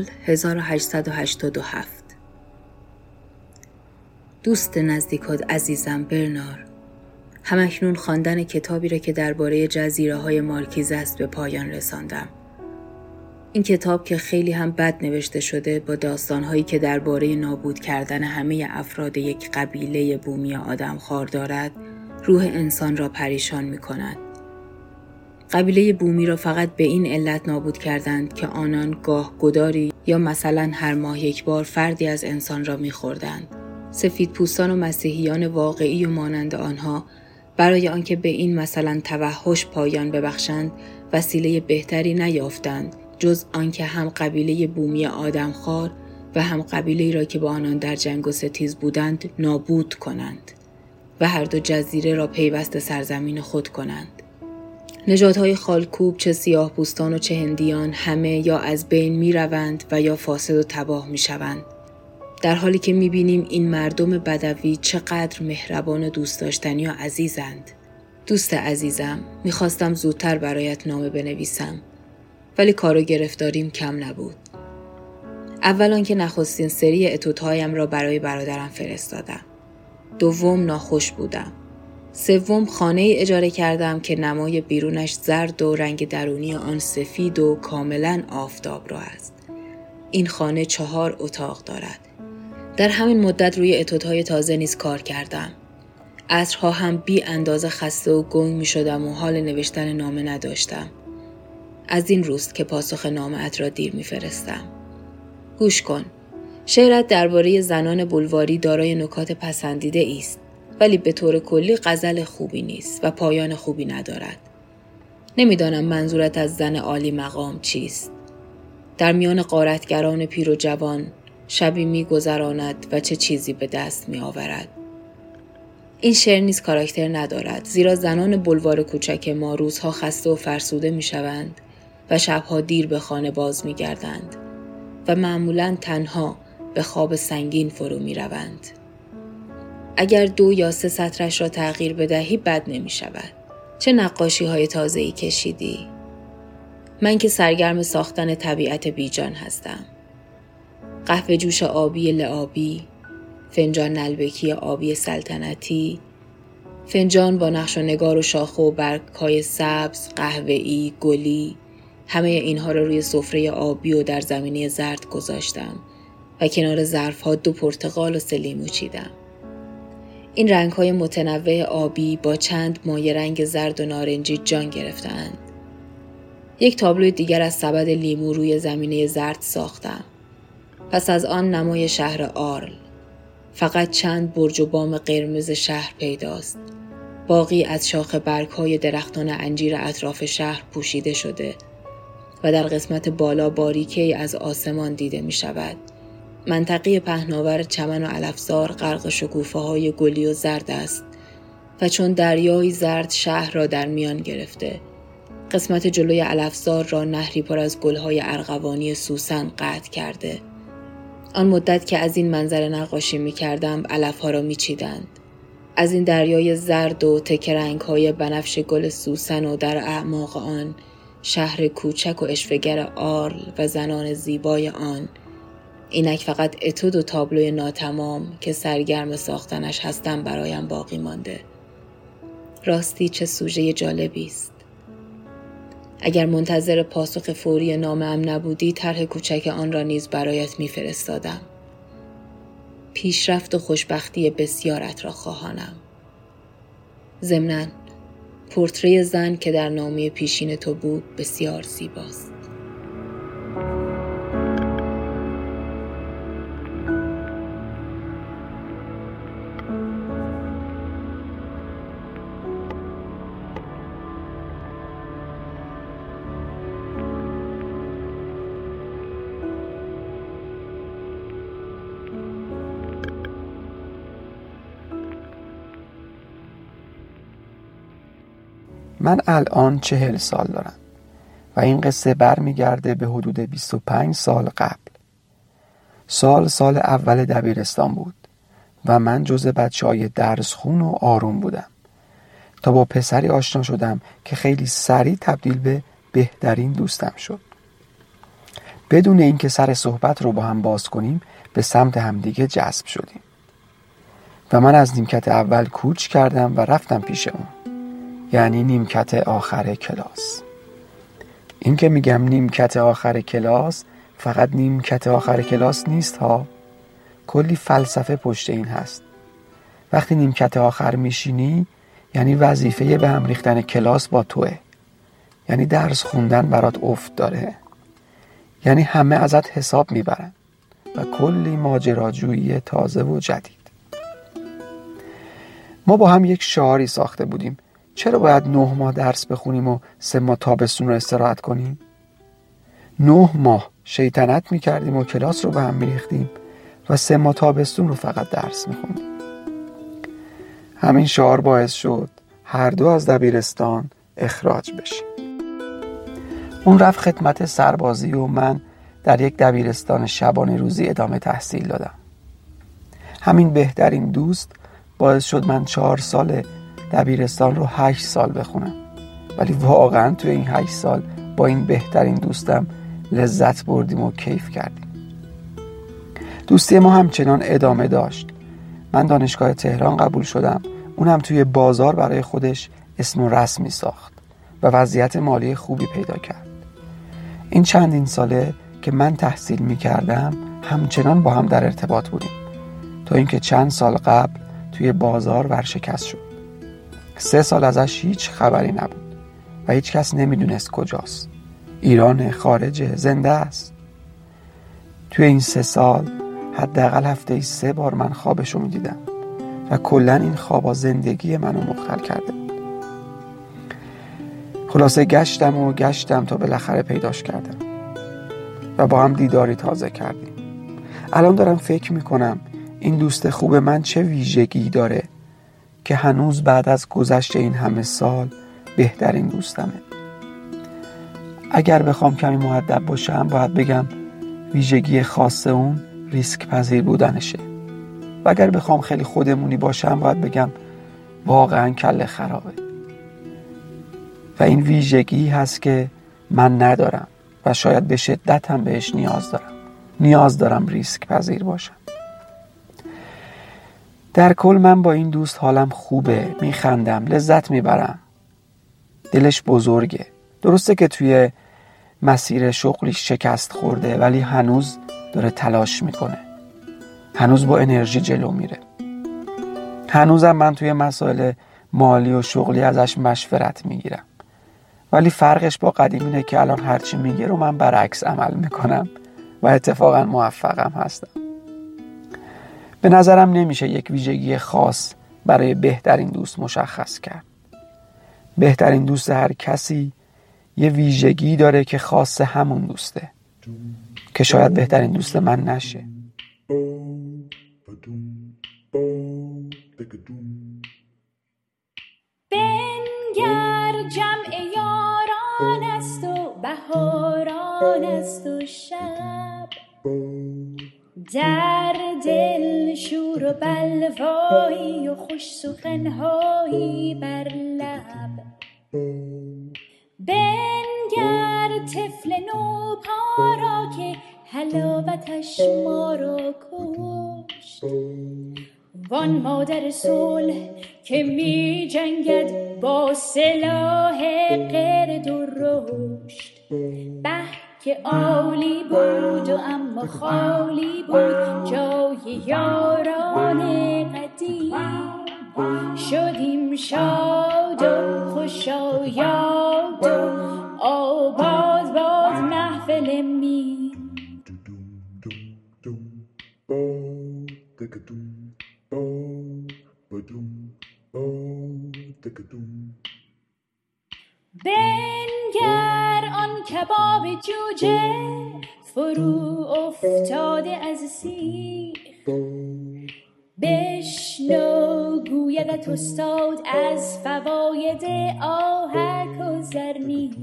آرل 1887 دوست نزدیکات عزیزم برنار همکنون خواندن کتابی را که درباره جزیره های مارکیز است به پایان رساندم. این کتاب که خیلی هم بد نوشته شده با داستانهایی که درباره نابود کردن همه افراد یک قبیله بومی آدم خار دارد روح انسان را پریشان می کند. قبیله بومی را فقط به این علت نابود کردند که آنان گاه گداری یا مثلا هر ماه یک بار فردی از انسان را میخوردند. سفید پوستان و مسیحیان واقعی و مانند آنها برای آنکه به این مثلا توحش پایان ببخشند وسیله بهتری نیافتند جز آنکه هم قبیله بومی آدمخوار و هم قبیله را که با آنان در جنگ و ستیز بودند نابود کنند و هر دو جزیره را پیوست سرزمین خود کنند نژادهای خالکوب چه سیاه پوستان و چه هندیان همه یا از بین می روند و یا فاسد و تباه می شوند. در حالی که می بینیم این مردم بدوی چقدر مهربان و دوست داشتنی و عزیزند. دوست عزیزم می‌خواستم زودتر برایت نامه بنویسم ولی کار و گرفتاریم کم نبود. اول که نخستین سری اتوتهایم را برای برادرم فرستادم. دوم ناخوش بودم. سوم خانه ای اجاره کردم که نمای بیرونش زرد و رنگ درونی آن سفید و کاملا آفتاب را است. این خانه چهار اتاق دارد. در همین مدت روی اتودهای تازه نیز کار کردم. عصرها هم بی اندازه خسته و گنگ می شدم و حال نوشتن نامه نداشتم. از این روست که پاسخ نامه را دیر می فرستم. گوش کن. شعرت درباره زنان بلواری دارای نکات پسندیده است ولی به طور کلی غزل خوبی نیست و پایان خوبی ندارد. نمی‌دانم منظورت از زن عالی مقام چیست. در میان قارتگران پیر و جوان شبی می گذراند و چه چیزی به دست می آورد. این شعر نیز کاراکتر ندارد زیرا زنان بلوار کوچک ما روزها خسته و فرسوده می شوند و شبها دیر به خانه باز می گردند و معمولا تنها به خواب سنگین فرو می روند. اگر دو یا سه سطرش را تغییر بدهی بد نمی شود. چه نقاشی های تازه ای کشیدی؟ من که سرگرم ساختن طبیعت بیجان هستم. قهوه جوش آبی لعابی، فنجان نلبکی آبی سلطنتی، فنجان با نقش و نگار و شاخه و برگهای سبز، قهوه‌ای، گلی، همه اینها را روی سفره آبی و در زمینه زرد گذاشتم و کنار ظرفها دو پرتقال و سلیمو چیدم. این رنگ های متنوع آبی با چند مایه رنگ زرد و نارنجی جان گرفتند. یک تابلو دیگر از سبد لیمو روی زمینه زرد ساختم. پس از آن نمای شهر آرل فقط چند برج و بام قرمز شهر پیداست باقی از شاخ برگ های درختان انجیر اطراف شهر پوشیده شده و در قسمت بالا باریکی از آسمان دیده می شود. منطقه پهناور چمن و علفزار غرق شکوفه های گلی و زرد است و چون دریای زرد شهر را در میان گرفته قسمت جلوی علفزار را نهری پر از گلهای ارغوانی سوسن قطع کرده آن مدت که از این منظر نقاشی می کردم علفها را می چیدند. از این دریای زرد و تکرنگ های بنفش گل سوسن و در اعماق آن شهر کوچک و اشفگر آرل و زنان زیبای آن اینک فقط اتود و تابلوی ناتمام که سرگرم ساختنش هستم برایم باقی مانده. راستی چه سوژه جالبی است. اگر منتظر پاسخ فوری نامم نبودی طرح کوچک آن را نیز برایت میفرستادم. پیشرفت و خوشبختی بسیارت را خواهانم. ضمنا پورتری زن که در نامه پیشین تو بود بسیار زیباست. من الان چهل سال دارم و این قصه برمیگرده به حدود 25 سال قبل. سال سال اول دبیرستان بود و من جز بچه های درس خون و آروم بودم. تا با پسری آشنا شدم که خیلی سریع تبدیل به بهترین دوستم شد. بدون اینکه سر صحبت رو با هم باز کنیم به سمت همدیگه جذب شدیم. و من از نیمکت اول کوچ کردم و رفتم پیش اون. یعنی نیمکت آخر کلاس. این که میگم نیمکت آخر کلاس فقط نیمکت آخر کلاس نیست ها. کلی فلسفه پشت این هست. وقتی نیمکت آخر میشینی یعنی وظیفه به هم ریختن کلاس با توه. یعنی درس خوندن برات افت داره. یعنی همه ازت حساب می‌برن. و کلی ماجراجویی تازه و جدید. ما با هم یک شعاری ساخته بودیم. چرا باید نه ماه درس بخونیم و سه ماه تابستون رو استراحت کنیم؟ نه ماه شیطنت می‌کردیم و کلاس رو به هم میریختیم و سه ماه تابستون رو فقط درس می‌خونیم همین شعار باعث شد هر دو از دبیرستان اخراج بشیم اون رفت خدمت سربازی و من در یک دبیرستان شبانه روزی ادامه تحصیل دادم. همین بهترین دوست باعث شد من چهار سال دبیرستان رو هشت سال بخونم. ولی واقعا توی این هشت سال با این بهترین دوستم لذت بردیم و کیف کردیم. دوستی ما همچنان ادامه داشت. من دانشگاه تهران قبول شدم. اونم توی بازار برای خودش اسم و رسمی ساخت و وضعیت مالی خوبی پیدا کرد. این چندین ساله که من تحصیل می کردم همچنان با هم در ارتباط بودیم. تا اینکه چند سال قبل توی بازار ورشکست شد. سه سال ازش هیچ خبری نبود و هیچ کس نمی‌دونست کجاست. ایران خارجه زنده است. توی این سه سال حداقل هفته ای سه بار من خوابشو می‌دیدم و کلا این خوابا زندگی منو مختل کرده بود. خلاصه گشتم و گشتم تا بالاخره پیداش کردم و با هم دیداری تازه کردیم. الان دارم فکر می‌کنم این دوست خوب من چه ویژگی داره که هنوز بعد از گذشت این همه سال بهترین دوستمه. اگر بخوام کمی معدب باشم باید بگم ویژگی خاص اون ریسک پذیر بودنشه. و اگر بخوام خیلی خودمونی باشم باید بگم واقعا کل خرابه. و این ویژگی هست که من ندارم و شاید به شدت هم بهش نیاز دارم. نیاز دارم ریسک پذیر باشم. در کل من با این دوست حالم خوبه میخندم لذت می‌برم. دلش بزرگه. درسته که توی مسیر شغلیش شکست خورده ولی هنوز داره تلاش می‌کنه. هنوز با انرژی جلو میره. هنوزم من توی مسائل مالی و شغلی ازش مشورت می‌گیرم. ولی فرقش با قدیم اینه که الان هرچی میگه رو من برعکس عمل می‌کنم و اتفاقا موفقم هستم. به نظرم نمیشه یک ویژگی خاص برای بهترین دوست مشخص کرد. بهترین دوست هر کسی یه ویژگی داره که خاص همون دوسته که شاید بهترین دوست من نشه. بنگر جمع یاران است و بهاران است و شب. در دل شور و بلوایی و خوش سخنهایی بر لب. بنگر طفل نوپا را که حلاوتش ما را کشت. وان مادر صلح که می جنگد با سلاح قرد و رشد به که عالی بود و اما خالی بود جای یاران قدیم شدیم شاد و خوشایاد و آباد باد محفل می بنگر آن کباب جوجه فرو افتاده از سیخ. بشنو گویدت استاد از فواید آهک و زرنیخ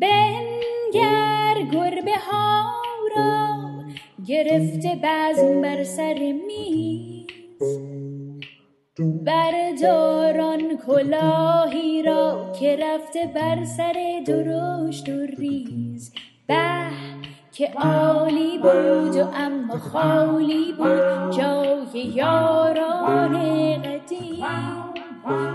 بنگر گربه ها را گرفته بزم بر سر میز. برداران کلاهی را که رفته بر سر درشت و ریز. به که عالی بود و اما خالی بود جای یاران قدیم.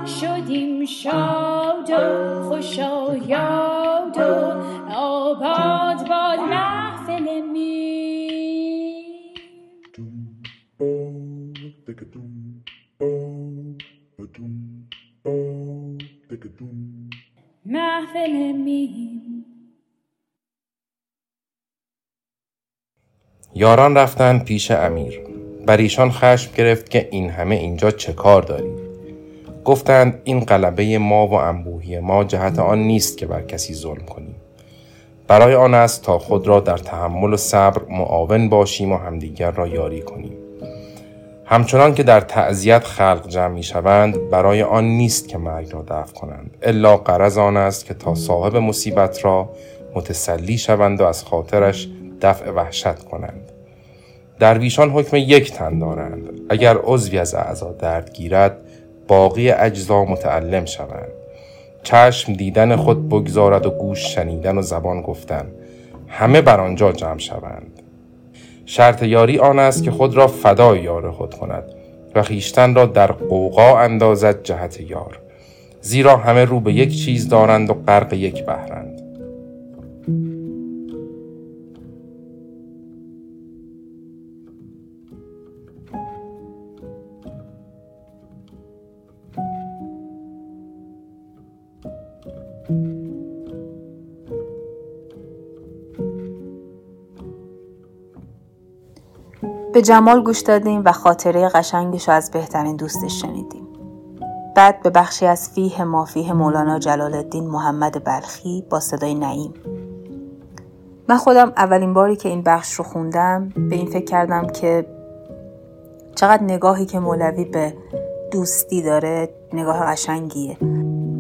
شدیم شاد و خوشایاد و آباد باد محفل می محفل میم. یاران رفتند پیش امیر. بر ایشان خشم گرفت که این همه اینجا چه کار دارید گفتند این غلبه ما و انبوهی ما جهت آن نیست که بر کسی ظلم کنیم. برای آن است تا خود را در تحمل و صبر معاون باشیم و همدیگر را یاری کنیم. همچنان که در تعذیت خلق جمع می شوند برای آن نیست که مرگ را دفع کنند. الا قرض آن است که تا صاحب مصیبت را متسلی شوند و از خاطرش دفع وحشت کنند. درویشان حکم یک تن دارند. اگر عضوی از اعضا درد گیرد باقی اجزا متعلم شوند. چشم دیدن خود بگذارد و گوش شنیدن و زبان گفتن. همه بر آنجا جمع شوند. شرط یاری آن است که خود را فدای یار خود کند و خیشتن را در قوقا اندازد جهت یار زیرا همه رو به یک چیز دارند و غرق یک بهرند به جمال گوش دادیم و خاطره قشنگش رو از بهترین دوستش شنیدیم. بعد به بخشی از فیه مافیه مولانا جلال الدین محمد بلخی با صدای نعیم. من خودم اولین باری که این بخش رو خوندم به این فکر کردم که چقدر نگاهی که مولوی به دوستی داره نگاه قشنگیه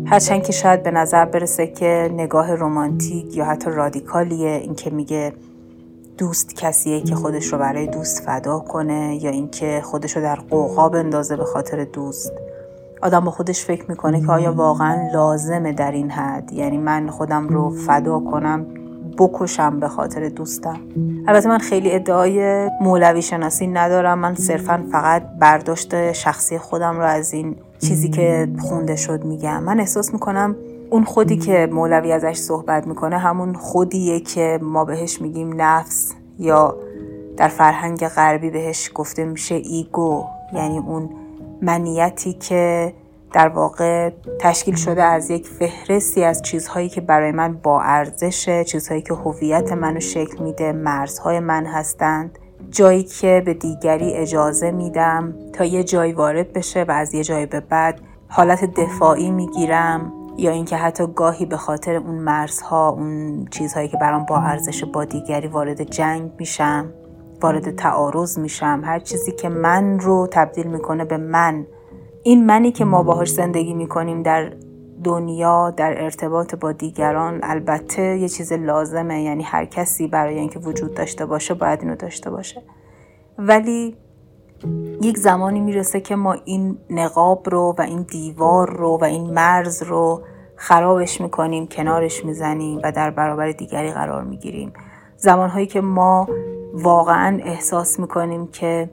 هرچند که شاید به نظر برسه که نگاه رمانتیک یا حتی رادیکالیه این که میگه دوست کسیه که خودش رو برای دوست فدا کنه یا اینکه خودش رو در قوقا بندازه به خاطر دوست. آدم با خودش فکر می‌کنه که آیا واقعا لازمه در این حد؟ یعنی من خودم رو فدا کنم بکشم به خاطر دوستم. البته من خیلی ادعای مولوی شناسی ندارم. من صرفا فقط برداشت شخصی خودم رو از این چیزی که خونده شد میگم. من احساس می‌کنم اون خودی که مولوی ازش صحبت می‌کنه همون خودیه که ما بهش میگیم نفس یا در فرهنگ غربی بهش گفته میشه ایگو یعنی اون منیتی که در واقع تشکیل شده از یک فهرستی از چیزهایی که برای من با ارزشه چیزهایی که هویت منو شکل میده مرزهای من هستند. جایی که به دیگری اجازه میدم تا یه جایی وارد بشه و از یه جایی به بعد حالت دفاعی می‌گیرم. یا اینکه حتی گاهی به خاطر اون مرزها اون چیزهایی که برام با ارزش با دیگری وارد جنگ میشم وارد تعارض میشم هر چیزی که من رو تبدیل می‌کنه به من. این منی که ما باهاش زندگی می‌کنیم در دنیا در ارتباط با دیگران البته یه چیز لازمه یعنی هر کسی برای اینکه وجود داشته باشه باید اینو داشته باشه. ولی یک زمانی می‌رسه که ما این نقاب رو و این دیوار رو و این مرز رو خرابش می‌کنیم کنارش می‌زنیم و در برابر دیگری قرار می‌گیریم. زمانهایی که ما واقعا احساس می‌کنیم که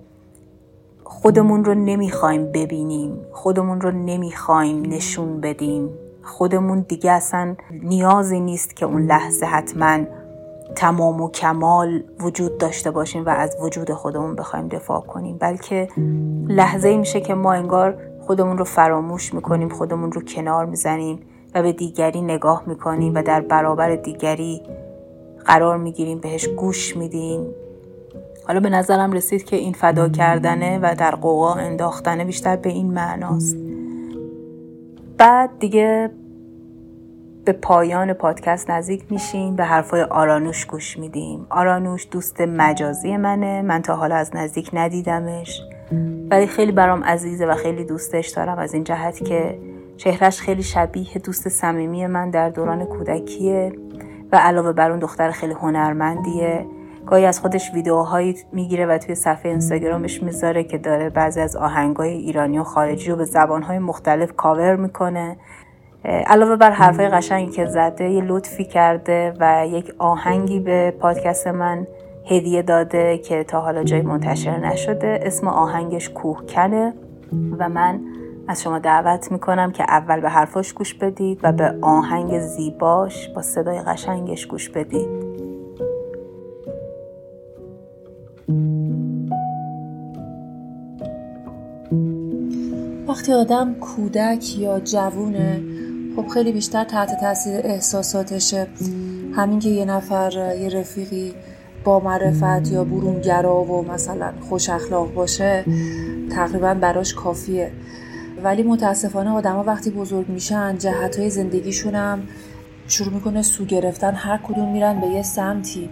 خودمون رو نمی‌خوایم ببینیم خودمون رو نمی‌خوایم نشون بدیم. خودمون دیگه اصلا نیازی نیست که اون لحظه حتما تمام و کمال وجود داشته باشیم و از وجود خودمون بخوایم دفاع کنیم بلکه لحظه میشه که ما انگار خودمون رو فراموش می‌کنیم خودمون رو کنار می‌زنیم و به دیگری نگاه می‌کنیم و در برابر دیگری قرار می‌گیریم بهش گوش میدیم. حالا به نظرم رسید که این فدا کردنه و در قوقا انداختنه بیشتر به این معناست. بعد دیگه به پایان پادکست نزدیک میشیم به حرفای آرانوش گوش میدیم. آرانوش دوست مجازی منه. من تا حالا از نزدیک ندیدمش. ولی خیلی برام عزیزه و خیلی دوستش دارم. از این جهت که چهرش خیلی شبیه دوست صمیمی من در دوران کودکیه و علاوه بر اون دختر خیلی هنرمندیه. گاهی از خودش ویدیوهایی می‌گیره و توی صفحه اینستاگرامش می‌ذاره که داره بعضی از آهنگای ایرانی و خارجی رو به زبانهای مختلف کاور می‌کنه. علاوه بر حرفای قشنگی که زده یه لطفی کرده و یک آهنگی به پادکست من هدیه داده که تا حالا جای منتشر نشده. اسم آهنگش کوهکنه و من از شما دعوت می‌کنم که اول به حرفاش گوش بدید و به آهنگ زیباش با صدای قشنگش گوش بدید. وقتی آدم کودک یا جوونه خب خیلی بیشتر تحت تاثیر احساساتشه همین که یه نفر یه رفیقی با معرفت یا برونگرا و مثلا خوش اخلاق باشه تقریبا براش کافیه. ولی متاسفانه آدما وقتی بزرگ میشن جهت های زندگیشون هم شروع می‌کنه سو گرفتن هر کدوم میرن به یه سمتی.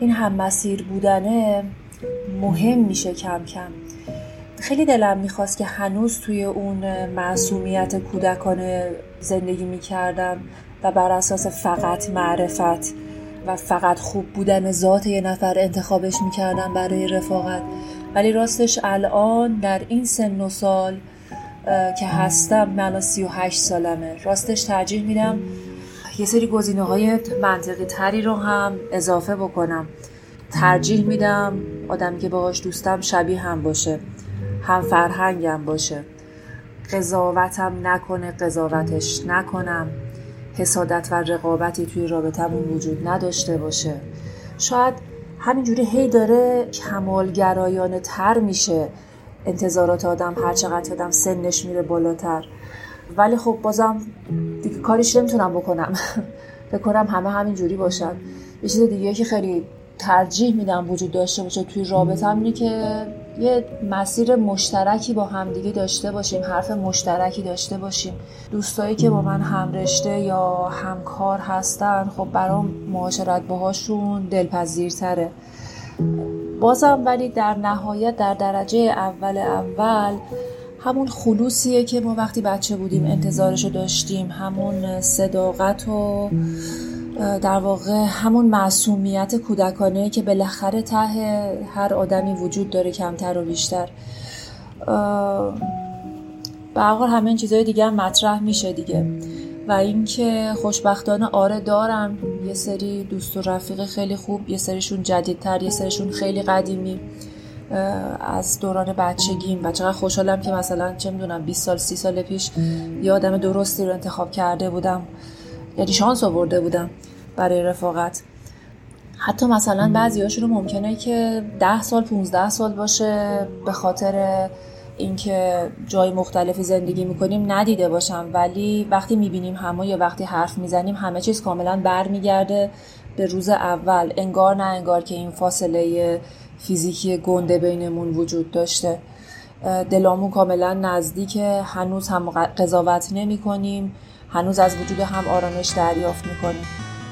این هم مسیر بودنه مهم میشه کم کم. خیلی دلم می‌خواست که هنوز توی اون معصومیت کودکانه زندگی می‌کردم و بر اساس فقط معرفت و فقط خوب بودن ذات یه نفر انتخابش می‌کردم برای رفاقت. ولی راستش الان در این سن و سال که هستم من الان 38 سالمه. راستش ترجیح میدم یه سری گزینه های منطقی تری رو هم اضافه بکنم. ترجیح میدم آدمی که باهاش دوستم شبیه هم باشه هم فرهنگم باشه. قضاوتم نکنه قضاوتش نکنم. حسادت و رقابتی توی رابطمون وجود نداشته باشه. شاید همینجوری هی داره کمالگرایانه تر میشه. انتظارات آدم هر چقدر آدم سنش میره بالاتر. ولی خب بازم دیگه کاریش نمی‌تونم بکنم. بکنم همه همینجوری باشن. یه چیز دیگه که خیلی ترجیح میدم وجود داشته باشه توی رابطه. اینه که یه مسیر مشترکی با همدیگه داشته باشیم حرف مشترکی داشته باشیم. دوستایی که با من همرشته یا همکار هستن خب برام معاشرت باهاشون دلپذیرتره. بازم ولی در نهایت در درجه اول اول همون خلوصیه که ما وقتی بچه بودیم انتظارشو داشتیم. همون صداقت و در واقع همون معصومیت کودکانه که بالاخره ته هر آدمی وجود داره کمتر و بیشتر. به حال همه این چیزهای دیگه هم مطرح میشه دیگه. و اینکه خوشبختانه آره دارم یه سری دوست و رفیق خیلی خوب یه سریشون جدیدتر یه سریشون خیلی قدیمی از دوران بچگیم. و چقدر خوشحالم که مثلا چه می‌دونم 20 سال 30 سال پیش یه آدم درستی رو انتخاب کرده بودم. یعنی شانس آورده بودم برای رفاقت. حتی مثلا بعضی رو ممکنه که ده سال 15 سال باشه به خاطر اینکه جای مختلفی زندگی می‌کنیم ندیده باشم. ولی وقتی می‌بینیم همه یا وقتی حرف می‌زنیم همه چیز کاملا برمیگرده به روز اول. انگار نه انگار که این فاصله فیزیکی گنده بینمون وجود داشته. دلامون کاملا نزدیکه. هنوز هم قضاوت نمی کنیم هنوز از وجود هم آرامش دریافت می کنیم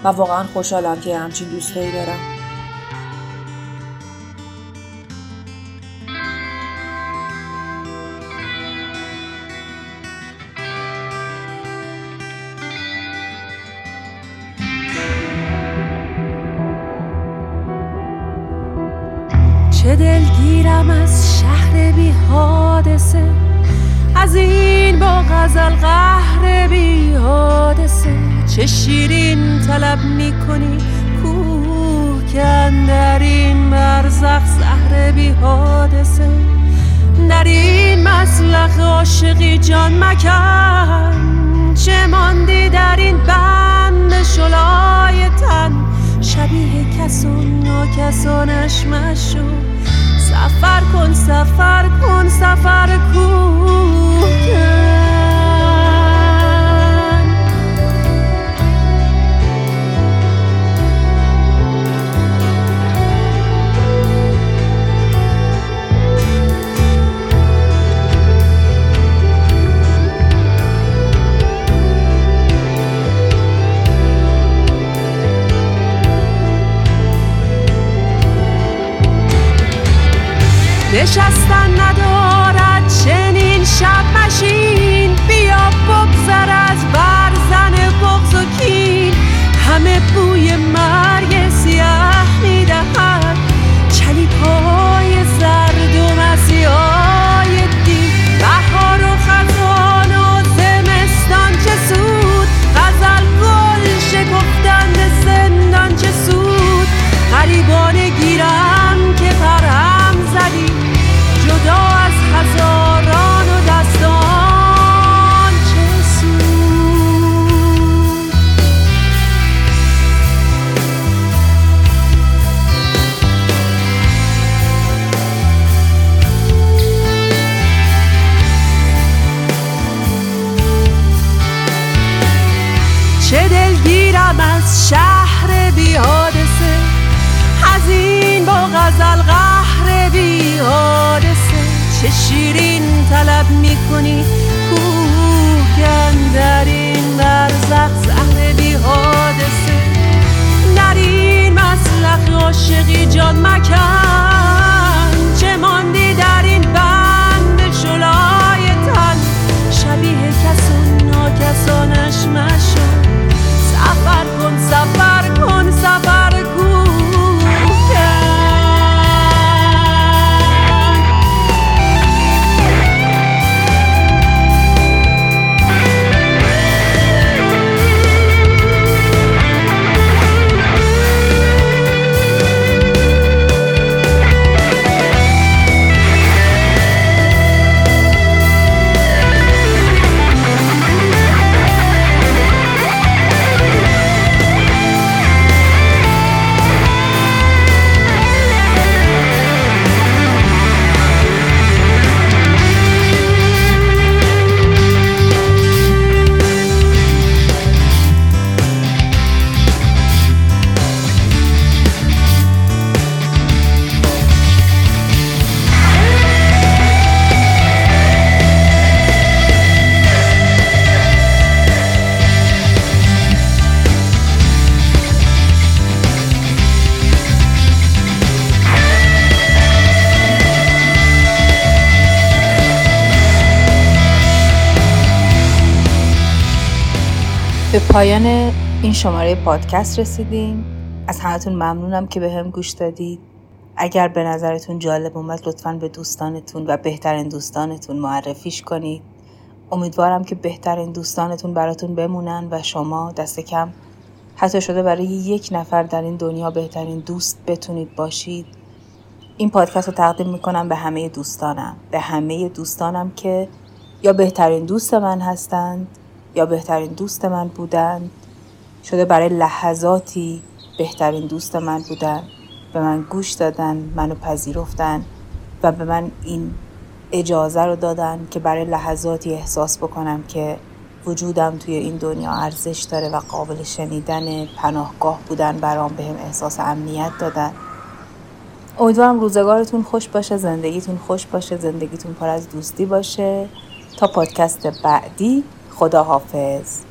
و واقعا خوشحالم که همچین دوستایی دارم. چه شیرین طلب می‌کنی؟ کوه کن در این برزخ زهر بی حادثه. در این مسلخ عاشقی جان مکن. چه ماندی در این بند شلای تن؟ شبیه کسون ناکسانش مشو سفر کن سفر کن سفر کن نشستن ندارد چنین شب مشین. بیا بگذر از برزن بغز و کین. همه پایان این شماره پادکست رسیدیم. از همتون ممنونم که به هم گوش دادید. اگر به نظرتون جالب اومد لطفا به دوستانتون و بهترین دوستانتون معرفیش کنید. امیدوارم که بهترین دوستانتون براتون بمونن و شما دست کم حتی شده برای یک نفر در این دنیا بهترین دوست بتونید باشید. این پادکست رو تقدیم می‌کنم به همه دوستانم. به همه دوستانم که یا بهترین دوست من هستند یا بهترین دوست من بودند شده برای لحظاتی بهترین دوست من بودن. به من گوش دادن منو پذیرفتن و به من این اجازه رو دادن که برای لحظاتی احساس بکنم که وجودم توی این دنیا ارزش داره و قابل شنیدن پناهگاه بودن برام بهم احساس امنیت دادن. امیدوارم روزگارتون خوش باشه زندگیتون خوش باشه زندگیتون پر از دوستی باشه. تا پادکست بعدی. خدا حافظ